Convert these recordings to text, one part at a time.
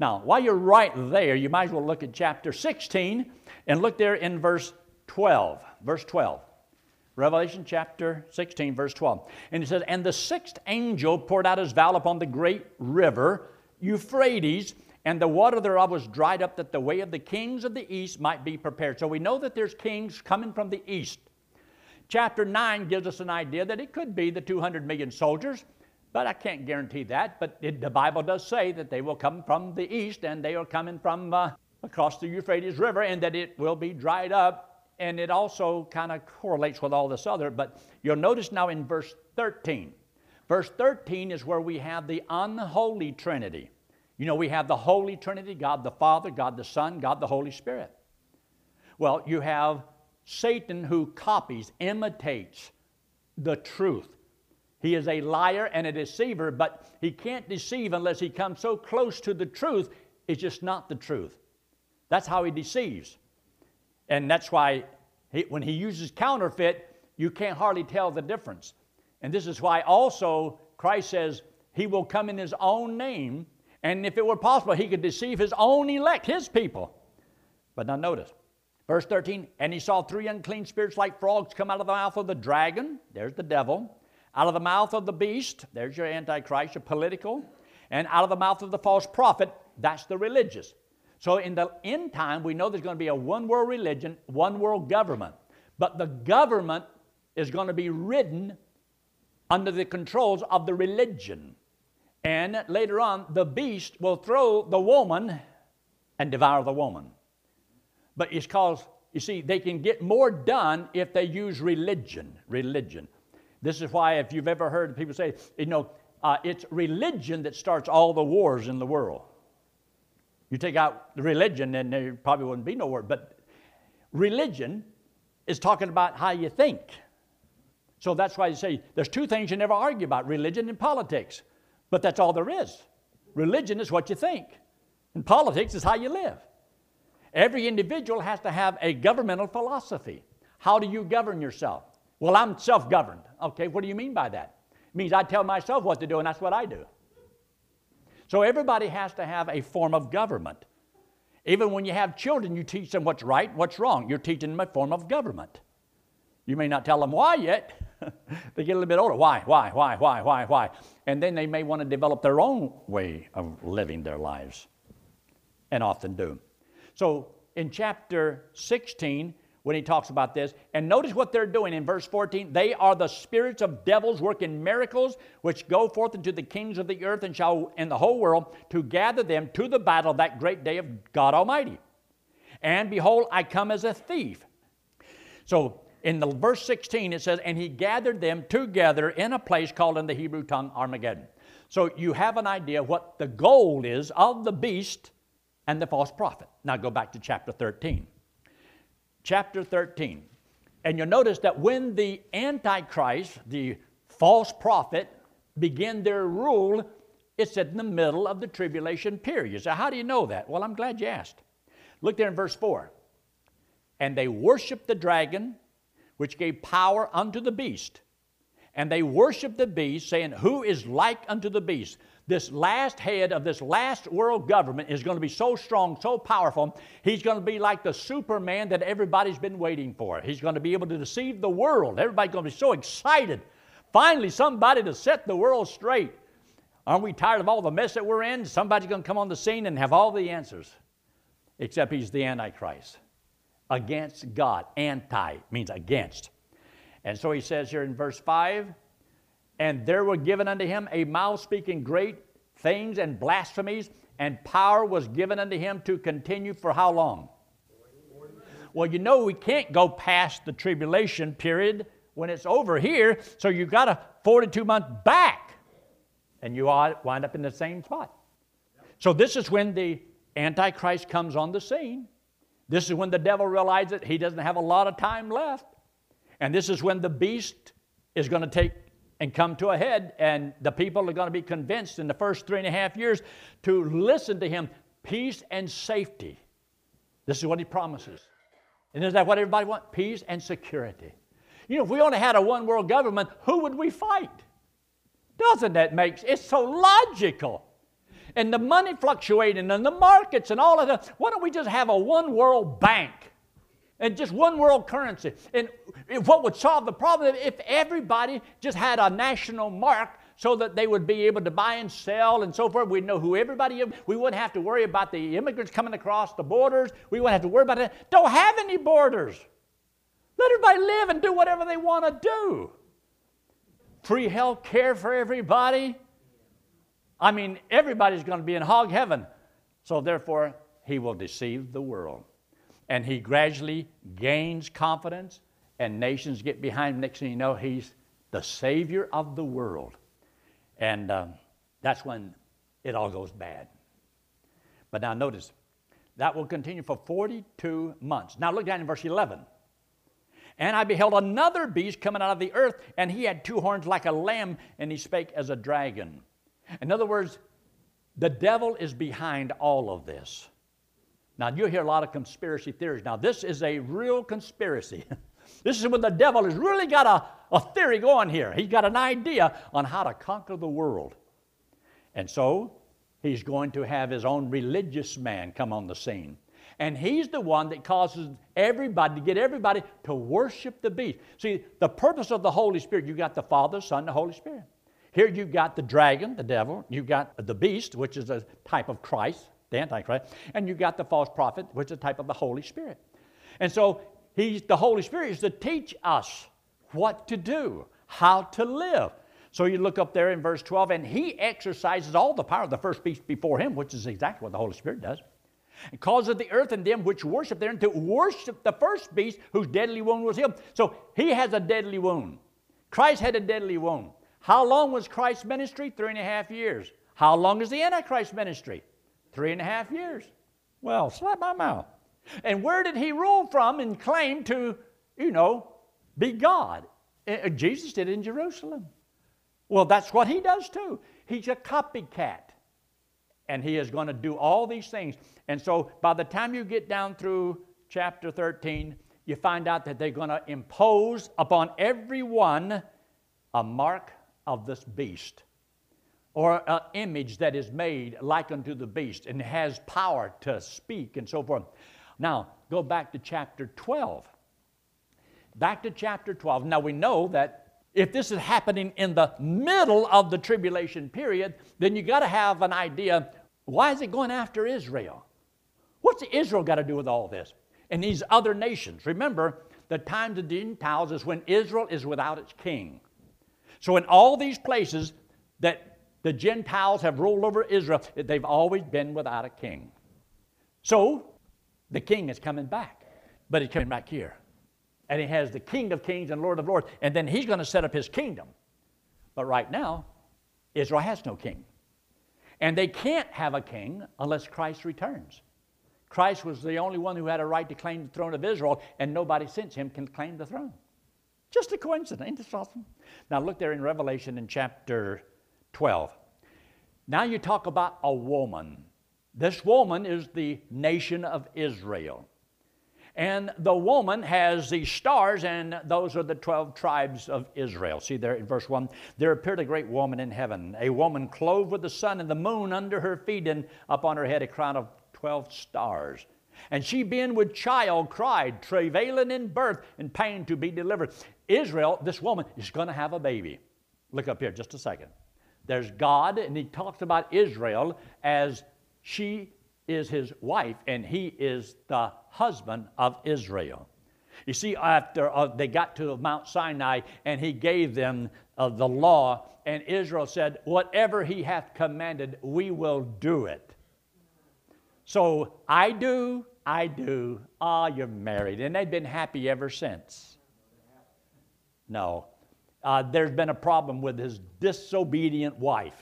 Now, while you're right there, you might as well look at chapter 16 and look there in verse 12. Verse 12. Revelation chapter 16, verse 12. And it says, And the sixth angel poured out his vial upon the great river, Euphrates, and the water thereof was dried up that the way of the kings of the east might be prepared. So we know that there's kings coming from the east. Chapter 9 gives us an idea that it could be the 200 million soldiers, but I can't guarantee that. But it, the Bible does say that they will come from the east and they are coming from uh, across the Euphrates River and that it will be dried up. And it also kind of correlates with all this other. But you'll notice now in verse 13. Verse 13 is where we have the unholy Trinity. You know, we have the Holy Trinity God the Father, God the Son, God the Holy Spirit. Well, you have Satan who copies, imitates the truth. He is a liar and a deceiver, but he can't deceive unless he comes so close to the truth, it's just not the truth. That's how he deceives. And that's why he, when he uses counterfeit, you can't hardly tell the difference. And this is why also Christ says he will come in his own name, and if it were possible, he could deceive his own elect, his people. But now notice, Verse 13, and he saw three unclean spirits like frogs come out of the mouth of the dragon, there's the devil, out of the mouth of the beast, there's your antichrist, your political, and out of the mouth of the false prophet, that's the religious. So in the end time, we know there's going to be a one world religion, one world government. But the government is going to be ridden under the controls of the religion. And later on, the beast will throw the woman and devour the woman. But it's because, you see, they can get more done if they use religion. Religion. This is why, if you've ever heard people say, you know, uh, it's religion that starts all the wars in the world. You take out the religion, and there probably wouldn't be no war. But religion is talking about how you think. So that's why you say there's two things you never argue about religion and politics. But that's all there is. Religion is what you think, and politics is how you live. Every individual has to have a governmental philosophy. How do you govern yourself? Well, I'm self governed. Okay, what do you mean by that? It means I tell myself what to do, and that's what I do. So everybody has to have a form of government. Even when you have children, you teach them what's right, what's wrong. You're teaching them a form of government. You may not tell them why yet. they get a little bit older. Why, why, why, why, why, why? And then they may want to develop their own way of living their lives, and often do. So in chapter 16, when he talks about this, and notice what they're doing in verse 14. They are the spirits of devils working miracles, which go forth into the kings of the earth and shall in the whole world to gather them to the battle that great day of God Almighty. And behold, I come as a thief. So in the verse 16 it says, and he gathered them together in a place called in the Hebrew tongue Armageddon. So you have an idea what the goal is of the beast and the false prophet. Now go back to chapter 13. Chapter 13. And you'll notice that when the Antichrist, the false prophet, begin their rule, it's in the middle of the tribulation period. So, how do you know that? Well, I'm glad you asked. Look there in verse 4. And they worshiped the dragon, which gave power unto the beast. And they worshiped the beast, saying, Who is like unto the beast? This last head of this last world government is going to be so strong, so powerful, he's going to be like the Superman that everybody's been waiting for. He's going to be able to deceive the world. Everybody's going to be so excited. Finally, somebody to set the world straight. Aren't we tired of all the mess that we're in? Somebody's going to come on the scene and have all the answers. Except he's the Antichrist. Against God. Anti means against. And so he says here in verse 5 and there were given unto him a mouth speaking great things and blasphemies, and power was given unto him to continue for how long? Well, you know, we can't go past the tribulation period when it's over here, so you've got a 42 month back, and you all wind up in the same spot. So, this is when the Antichrist comes on the scene. This is when the devil realizes he doesn't have a lot of time left. And this is when the beast is going to take and come to a head, and the people are going to be convinced in the first three and a half years to listen to him peace and safety. This is what he promises. And is that what everybody wants? Peace and security. You know, if we only had a one world government, who would we fight? Doesn't that make sense? it's so logical? and the money fluctuating and the markets and all of that. Why don't we just have a one world bank and just one world currency? And what would solve the problem if everybody just had a national mark so that they would be able to buy and sell and so forth. We'd know who everybody is. We wouldn't have to worry about the immigrants coming across the borders. We wouldn't have to worry about it. Don't have any borders. Let everybody live and do whatever they want to do. Free health care for everybody. I mean, everybody's going to be in hog heaven. So, therefore, he will deceive the world. And he gradually gains confidence, and nations get behind him. Next thing you know, he's the Savior of the world. And um, that's when it all goes bad. But now notice, that will continue for 42 months. Now look down in verse 11. And I beheld another beast coming out of the earth, and he had two horns like a lamb, and he spake as a dragon. In other words, the devil is behind all of this. Now, you hear a lot of conspiracy theories. Now, this is a real conspiracy. this is when the devil has really got a, a theory going here. He's got an idea on how to conquer the world. And so, he's going to have his own religious man come on the scene. And he's the one that causes everybody to get everybody to worship the beast. See, the purpose of the Holy Spirit, you got the Father, Son, the Holy Spirit. Here you've got the dragon, the devil, you've got the beast, which is a type of Christ, the Antichrist, and you've got the false prophet, which is a type of the Holy Spirit. And so he's the Holy Spirit is to teach us what to do, how to live. So you look up there in verse 12, and he exercises all the power of the first beast before him, which is exactly what the Holy Spirit does and causes the earth and them which worship therein to worship the first beast whose deadly wound was healed. So he has a deadly wound. Christ had a deadly wound. How long was Christ's ministry? Three and a half years. How long is the Antichrist ministry? Three and a half years. Well, slap my mouth. And where did he rule from and claim to, you know, be God? Uh, Jesus did in Jerusalem. Well, that's what he does too. He's a copycat. And he is going to do all these things. And so by the time you get down through chapter 13, you find out that they're going to impose upon everyone a mark of this beast or an image that is made like unto the beast and has power to speak and so forth. Now, go back to chapter 12. Back to chapter 12. Now, we know that if this is happening in the middle of the tribulation period, then you got to have an idea why is it going after Israel? What's Israel got to do with all this? And these other nations. Remember, the times of the Gentiles is when Israel is without its king. So, in all these places that the Gentiles have ruled over Israel, they've always been without a king. So, the king is coming back, but he's coming back here. And he has the King of Kings and Lord of Lords, and then he's going to set up his kingdom. But right now, Israel has no king. And they can't have a king unless Christ returns. Christ was the only one who had a right to claim the throne of Israel, and nobody since him can claim the throne. Just a coincidence. Ain't this awesome? Now look there in Revelation in chapter 12. Now you talk about a woman. This woman is the nation of Israel. And the woman has these stars, and those are the 12 tribes of Israel. See there in verse 1 there appeared a great woman in heaven, a woman clothed with the sun and the moon under her feet, and upon her head a crown of 12 stars. And she, being with child, cried, travailing in birth and pain to be delivered. Israel, this woman, is going to have a baby. Look up here just a second. There's God, and he talks about Israel as she is his wife, and he is the husband of Israel. You see, after uh, they got to Mount Sinai, and he gave them uh, the law, and Israel said, Whatever he hath commanded, we will do it. So I do, I do. Ah, oh, you're married. And they've been happy ever since. No. Uh, there's been a problem with his disobedient wife.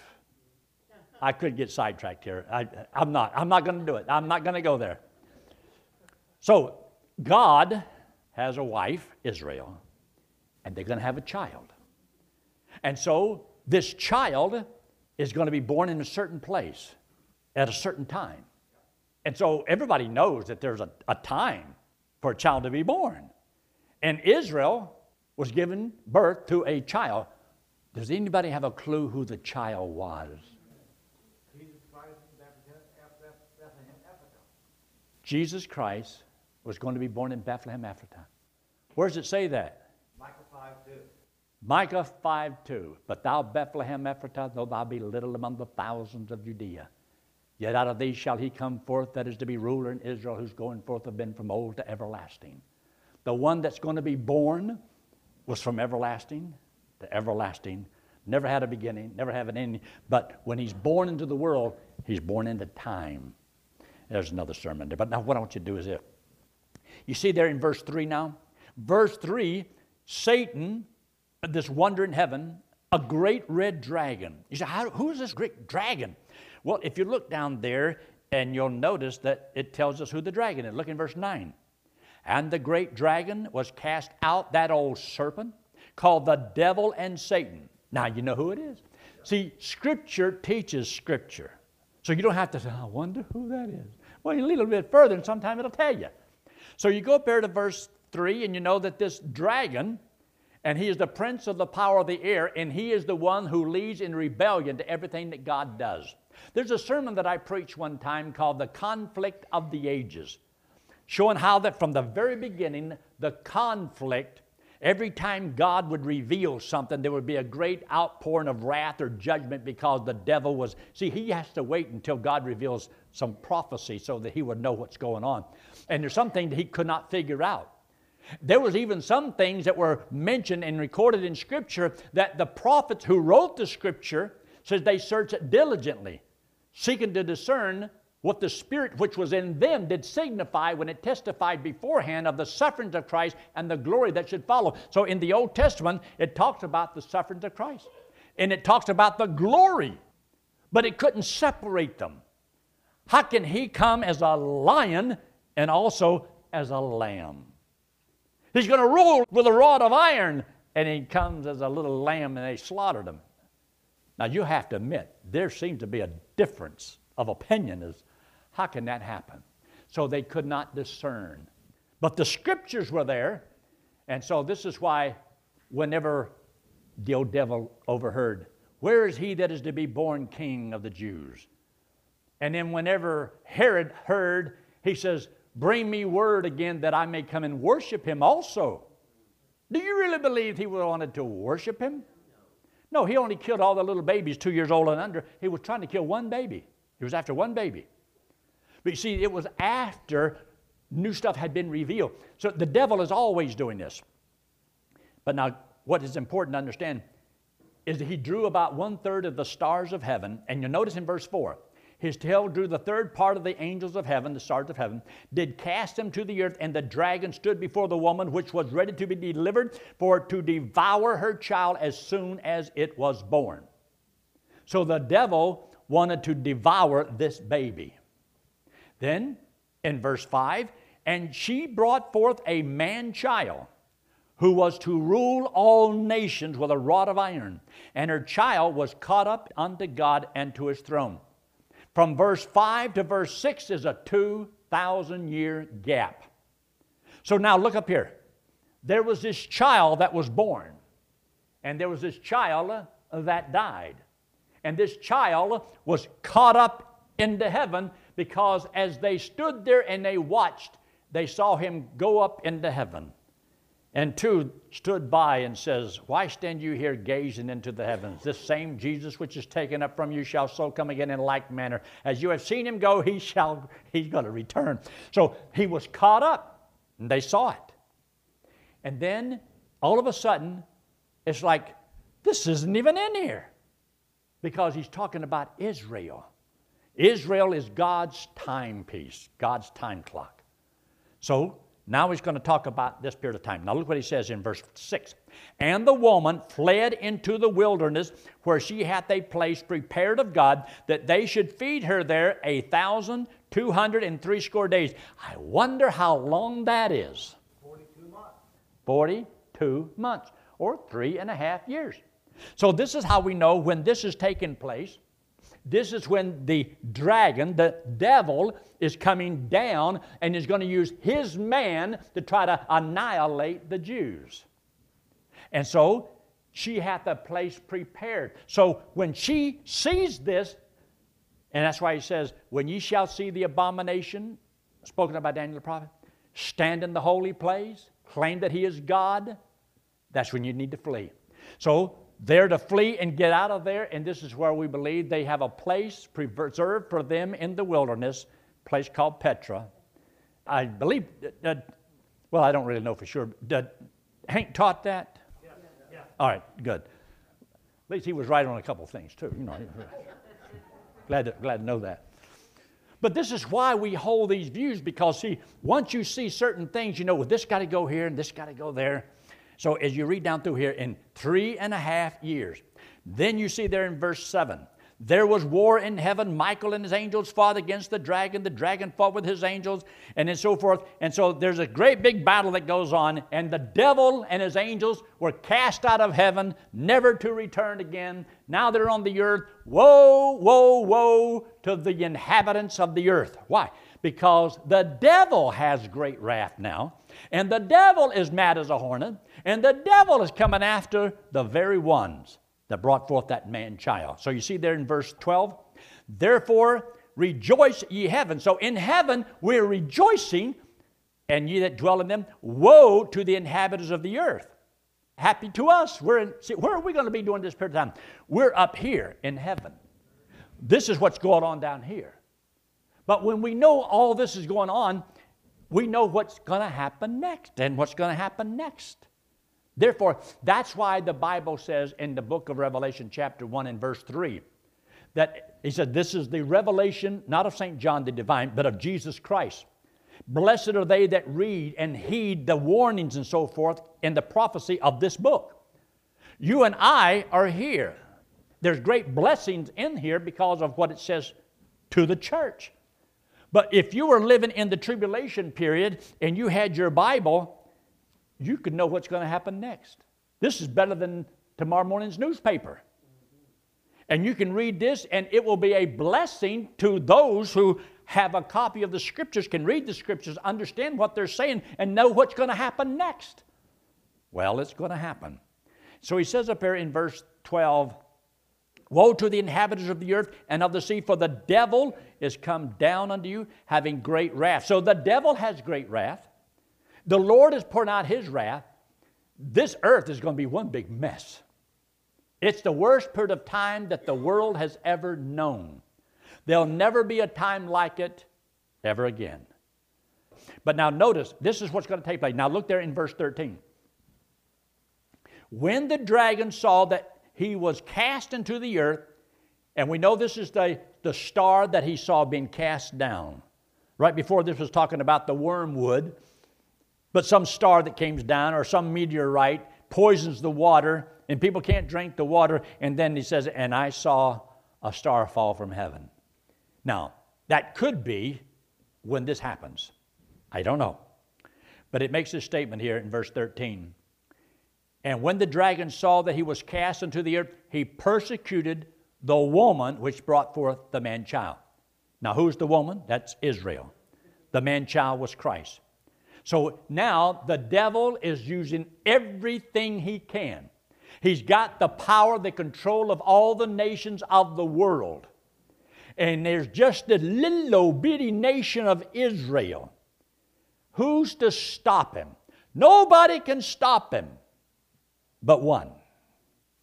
I could get sidetracked here. I, am not. I'm not going to do it. I'm not going to go there. So, God has a wife, Israel, and they're going to have a child. And so, this child is going to be born in a certain place at a certain time. And so everybody knows that there's a, a time for a child to be born. And Israel was given birth to a child. Does anybody have a clue who the child was? Jesus Christ. Was going to be born in Bethlehem, Ephratah. Where does it say that? Micah 5 2. Micah 5 2. But thou, Bethlehem Ephratah, though thou be little among the thousands of Judea, yet out of thee shall he come forth that is to be ruler in Israel, whose going forth have been from old to everlasting. The one that's going to be born was from everlasting to everlasting, never had a beginning, never had an ending. But when he's born into the world, he's born into time. There's another sermon there. But now, what I want you to do is this. You see there in verse 3 now? Verse 3 Satan, this wonder in heaven, a great red dragon. You say, How, who is this great dragon? Well, if you look down there, and you'll notice that it tells us who the dragon is. Look in verse 9. And the great dragon was cast out, that old serpent, called the devil and Satan. Now you know who it is. See, Scripture teaches Scripture. So you don't have to say, oh, I wonder who that is. Well, you read a little bit further, and sometime it'll tell you. So you go up there to verse 3, and you know that this dragon, and he is the prince of the power of the air, and he is the one who leads in rebellion to everything that God does. There's a sermon that I preached one time called The Conflict of the Ages, showing how that from the very beginning, the conflict Every time God would reveal something, there would be a great outpouring of wrath or judgment because the devil was. See, he has to wait until God reveals some prophecy so that he would know what's going on. And there's something that he could not figure out. There was even some things that were mentioned and recorded in Scripture that the prophets who wrote the Scripture says they searched it diligently, seeking to discern what the Spirit which was in them did signify when it testified beforehand of the sufferings of Christ and the glory that should follow. So in the Old Testament, it talks about the sufferings of Christ and it talks about the glory, but it couldn't separate them. How can he come as a lion and also as a lamb? He's going to rule with a rod of iron, and he comes as a little lamb and they slaughtered him. Now you have to admit, there seems to be a difference of opinion as how can that happen? So they could not discern. But the scriptures were there, and so this is why whenever the old devil overheard, Where is he that is to be born king of the Jews? And then whenever Herod heard, he says, Bring me word again that I may come and worship him also. Do you really believe he wanted to worship him? No, he only killed all the little babies two years old and under. He was trying to kill one baby. He was after one baby. But you see, it was after new stuff had been revealed. So the devil is always doing this. But now, what is important to understand is that he drew about one third of the stars of heaven. And you'll notice in verse 4 his tail drew the third part of the angels of heaven, the stars of heaven, did cast them to the earth, and the dragon stood before the woman, which was ready to be delivered, for to devour her child as soon as it was born. So the devil wanted to devour this baby. Then in verse 5, and she brought forth a man child who was to rule all nations with a rod of iron, and her child was caught up unto God and to his throne. From verse 5 to verse 6 is a 2,000 year gap. So now look up here. There was this child that was born, and there was this child that died. And this child was caught up into heaven because as they stood there and they watched, they saw him go up into heaven. And two stood by and says, Why stand you here gazing into the heavens? This same Jesus which is taken up from you shall so come again in like manner. As you have seen him go, he shall, he's going to return. So he was caught up, and they saw it. And then all of a sudden, it's like, this isn't even in here. Because he's talking about Israel. Israel is God's timepiece, God's time clock. So now he's going to talk about this period of time. Now look what he says in verse 6. And the woman fled into the wilderness where she hath a place prepared of God that they should feed her there a thousand two hundred and three score days. I wonder how long that is. 42 months. 42 months, or three and a half years. So this is how we know when this is taking place. This is when the dragon, the devil, is coming down and is going to use his man to try to annihilate the Jews. And so she hath a place prepared. So when she sees this, and that's why he says, When ye shall see the abomination spoken of by Daniel the prophet, stand in the holy place, claim that he is God, that's when you need to flee. So they're to flee and get out of there, and this is where we believe they have a place preserved for them in the wilderness, a place called Petra. I believe, uh, well, I don't really know for sure. Did Hank taught that? Yeah. Yeah. All right, good. At least he was right on a couple things too. You know, glad to, glad to know that. But this is why we hold these views because, see, once you see certain things, you know, well, this got to go here and this got to go there. So as you read down through here, in three and a half years, then you see there in verse 7 there was war in heaven. Michael and his angels fought against the dragon. The dragon fought with his angels, and then so forth. And so there's a great big battle that goes on, and the devil and his angels were cast out of heaven, never to return again. Now they're on the earth. Woe, woe, woe to the inhabitants of the earth. Why? Because the devil has great wrath now, and the devil is mad as a hornet, and the devil is coming after the very ones that brought forth that man child. So you see there in verse 12, therefore rejoice ye heaven. So in heaven we're rejoicing, and ye that dwell in them, woe to the inhabitants of the earth. Happy to us. We're in, see, where are we going to be during this period of time? We're up here in heaven. This is what's going on down here. But when we know all this is going on, we know what's going to happen next and what's going to happen next. Therefore, that's why the Bible says in the book of Revelation, chapter 1 and verse 3, that he said, This is the revelation, not of St. John the Divine, but of Jesus Christ. Blessed are they that read and heed the warnings and so forth in the prophecy of this book. You and I are here. There's great blessings in here because of what it says to the church. But if you were living in the tribulation period and you had your Bible, you could know what's going to happen next. This is better than tomorrow morning's newspaper. And you can read this, and it will be a blessing to those who have a copy of the scriptures, can read the scriptures, understand what they're saying, and know what's going to happen next. Well, it's going to happen. So he says up here in verse 12 Woe to the inhabitants of the earth and of the sea, for the devil is come down unto you, having great wrath. So the devil has great wrath. The Lord is pouring out His wrath. This earth is going to be one big mess. It's the worst period of time that the world has ever known. There'll never be a time like it ever again. But now notice, this is what's going to take place. Now look there in verse 13. When the dragon saw that he was cast into the earth, and we know this is the, the star that he saw being cast down. Right before this was talking about the wormwood but some star that comes down or some meteorite poisons the water and people can't drink the water. And then he says, And I saw a star fall from heaven. Now, that could be when this happens. I don't know. But it makes this statement here in verse 13. And when the dragon saw that he was cast into the earth, he persecuted the woman which brought forth the man child. Now, who's the woman? That's Israel. The man child was Christ. So now the devil is using everything he can. He's got the power, the control of all the nations of the world. And there's just a little bitty nation of Israel. Who's to stop him? Nobody can stop him but one.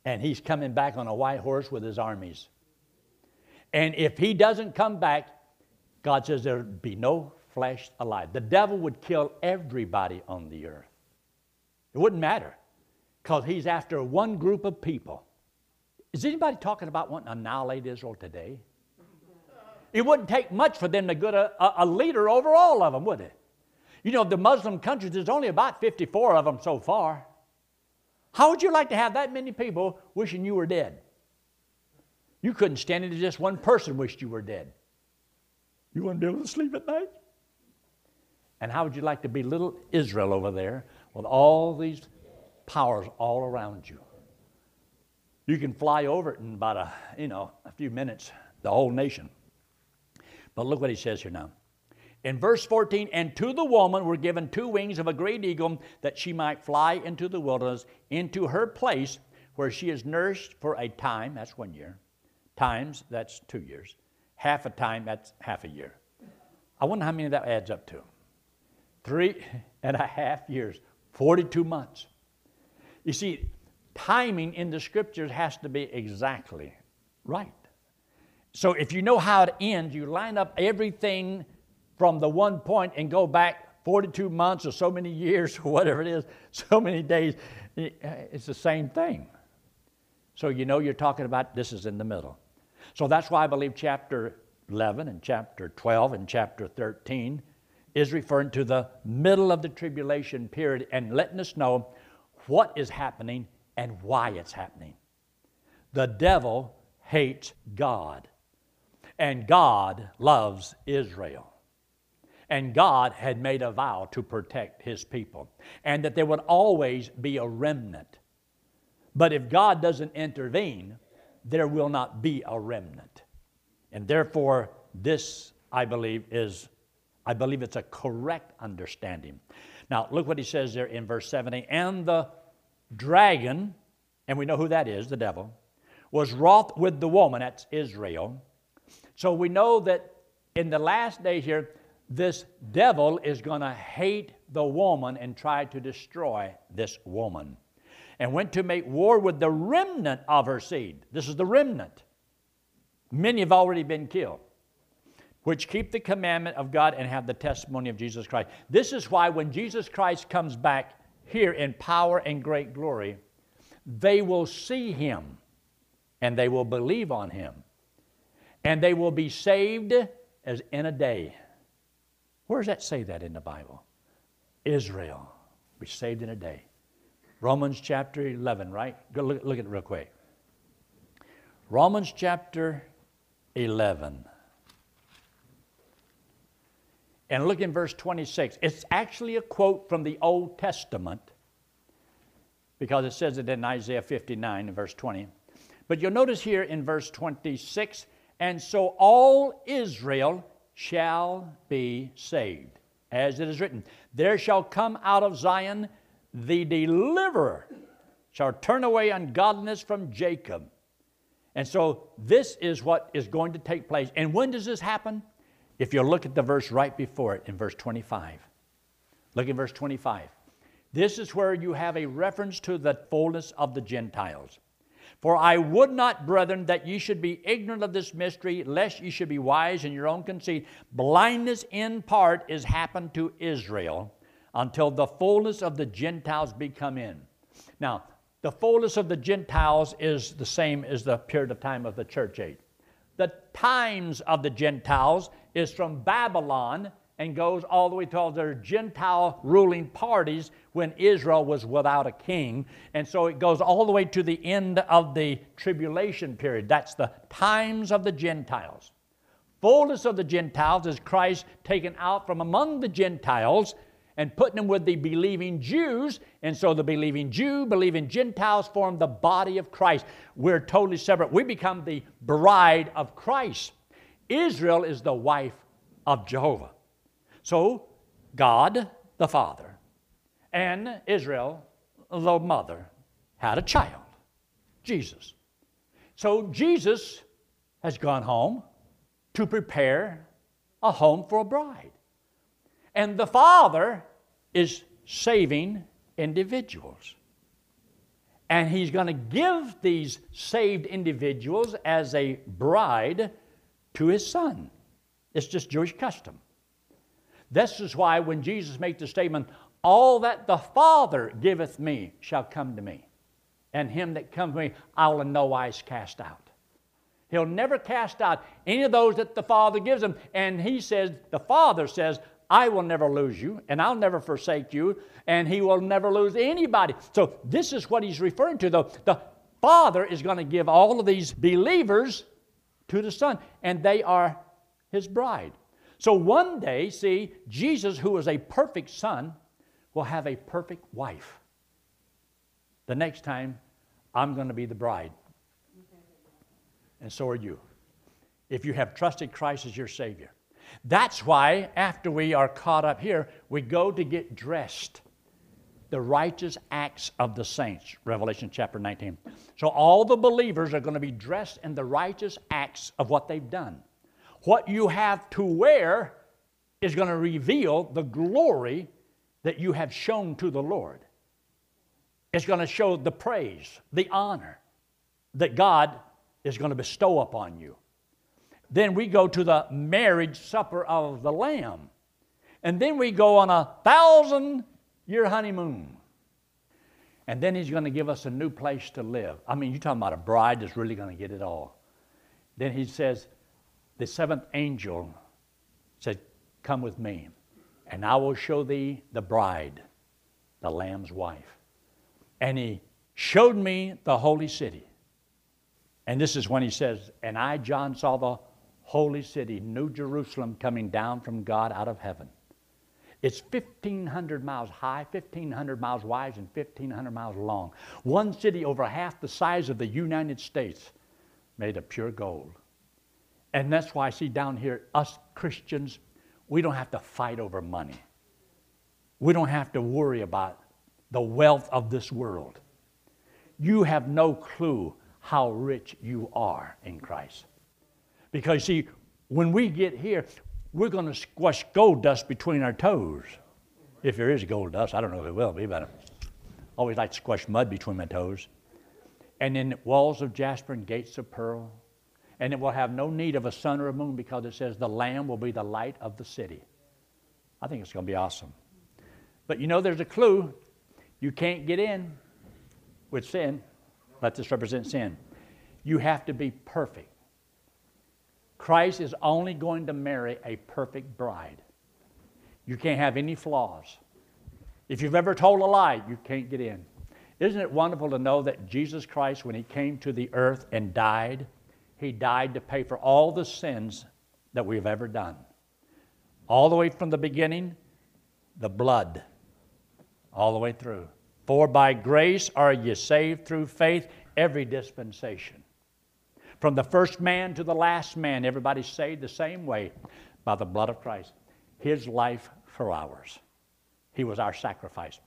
And he's coming back on a white horse with his armies. And if he doesn't come back, God says there'll be no flesh alive. The devil would kill everybody on the earth. It wouldn't matter because he's after one group of people. Is anybody talking about wanting to annihilate Israel today? It wouldn't take much for them to get a, a, leader over all of them, would it? You know, the Muslim countries, there's only about 54 of them so far. How would you like to have that many people wishing you were dead? You couldn't stand it if just one person wished you were dead. You wouldn't be able to sleep at night? And how would you like to be little Israel over there with all these powers all around you? You can fly over it in about a, you know, a few minutes, the whole nation. But look what he says here now. In verse 14, and to the woman were given two wings of a great eagle that she might fly into the wilderness, into her place where she is nourished for a time, that's one year, times, that's two years, half a time, that's half a year I wonder how many that adds up to. Three and a half years, 42 months. You see, timing in the scriptures has to be exactly right. So if you know how it ends, you line up everything from the one point and go back 42 months or so many years or whatever it is, so many days. Uh, it's the same thing. So you know you're talking about this is in the middle. So that's why I believe chapter 11 and chapter 12 and chapter 13 is referring to the middle of the tribulation period and letting us know what is happening and why it's happening. The devil hates God, and God loves Israel. And God had made a vow to protect his people, and that there would always be a remnant. But if God doesn't intervene, there will not be a remnant. And therefore, this, I believe, is, I believe it's a correct understanding. Now, look what he says there in verse 70. And the dragon, and we know who that is, the devil, was wroth with the woman, that's Israel. So we know that in the last day here, this devil is going to hate the woman and try to destroy this woman. And went to make war with the remnant of her seed. This is the remnant. Many have already been killed, which keep the commandment of God and have the testimony of Jesus Christ. This is why when Jesus Christ comes back here in power and great glory, they will see him and they will believe on him and they will be saved as in a day. Where does that say that in the Bible? Israel be saved in a day. Romans chapter 11, right? Go look, look at it real quick. Romans chapter 11. And look in verse 26. It's actually a quote from the Old Testament because it says it in Isaiah 59 verse 20. But you'll notice here in verse 26 and so all Israel shall be saved, as it is written, There shall come out of Zion the deliverer, shall turn away ungodliness from Jacob and so this is what is going to take place. And when does this happen? If you look at the verse right before it in verse 25. Look at verse 25. This is where you have a reference to the fullness of the Gentiles. For I would not, brethren, that ye should be ignorant of this mystery, lest ye should be wise in your own conceit. Blindness in part is happened to Israel until the fullness of the Gentiles be come in. Now, the fullness of the Gentiles is the same as the period of time of the church age. The times of the Gentiles is from Babylon and goes all the way to all their Gentile ruling parties when Israel was without a king. And so it goes all the way to the end of the tribulation period. That's the times of the Gentiles. Fullness of the Gentiles is Christ taken out from among the Gentiles and putting them with the believing Jews. And so the believing Jew, believing Gentiles form the body of Christ. We're totally separate. We become the bride of Christ. Israel is the wife of Jehovah. So God, the Father, and Israel, the mother, had a child, Jesus. So Jesus has gone home to prepare a home for a bride. And the Father is saving individuals. And he's going to give these saved individuals as a bride to his son. It's just Jewish custom. This is why when Jesus made the statement, All that the Father giveth me shall come to me, and him that comes to me I will in no wise cast out. He'll never cast out any of those that the Father gives him. And he says, the Father says, I will never lose you, and I'll never forsake you, and He will never lose anybody. So, this is what He's referring to, though. The Father is going to give all of these believers to the Son, and they are His bride. So, one day, see, Jesus, who is a perfect Son, will have a perfect wife. The next time, I'm going to be the bride. And so are you. If you have trusted Christ as your Savior. That's why, after we are caught up here, we go to get dressed. The righteous acts of the saints, Revelation chapter 19. So, all the believers are going to be dressed in the righteous acts of what they've done. What you have to wear is going to reveal the glory that you have shown to the Lord. It's going to show the praise, the honor that God is going to bestow upon you. Then we go to the marriage supper of the Lamb. And then we go on a thousand year honeymoon. And then he's going to give us a new place to live. I mean, you're talking about a bride that's really going to get it all. Then he says, the seventh angel said, Come with me, and I will show thee the bride, the Lamb's wife. And he showed me the holy city. And this is when he says, And I, John, saw the holy city, New Jerusalem, coming down from God out of heaven. It's 1,500 miles high, 1,500 miles wide, and 1,500 miles long. One city over half the size of the United States, made of pure gold. And that's why I see down here, us Christians, we don't have to fight over money. We don't have to worry about the wealth of this world. You have no clue how rich you are in Christ. Because, see, when we get here, we're going to squash gold dust between our toes. If there is gold dust, I don't know if it will be, but I always like to squash mud between my toes. And then walls of jasper and gates of pearl. And it will have no need of a sun or a moon because it says the Lamb will be the light of the city. I think it's going to be awesome. But you know, there's a clue. You can't get in with sin. Let this represent sin. You have to be perfect. Christ is only going to marry a perfect bride. You can't have any flaws. If you've ever told a lie, you can't get in. Isn't it wonderful to know that Jesus Christ, when He came to the earth and died, He died to pay for all the sins that we've ever done? All the way from the beginning, the blood, all the way through. For by grace are ye saved through faith, every dispensation. From the first man to the last man, everybody's saved the same way by the blood of Christ. His life for ours. He was our sacrifice.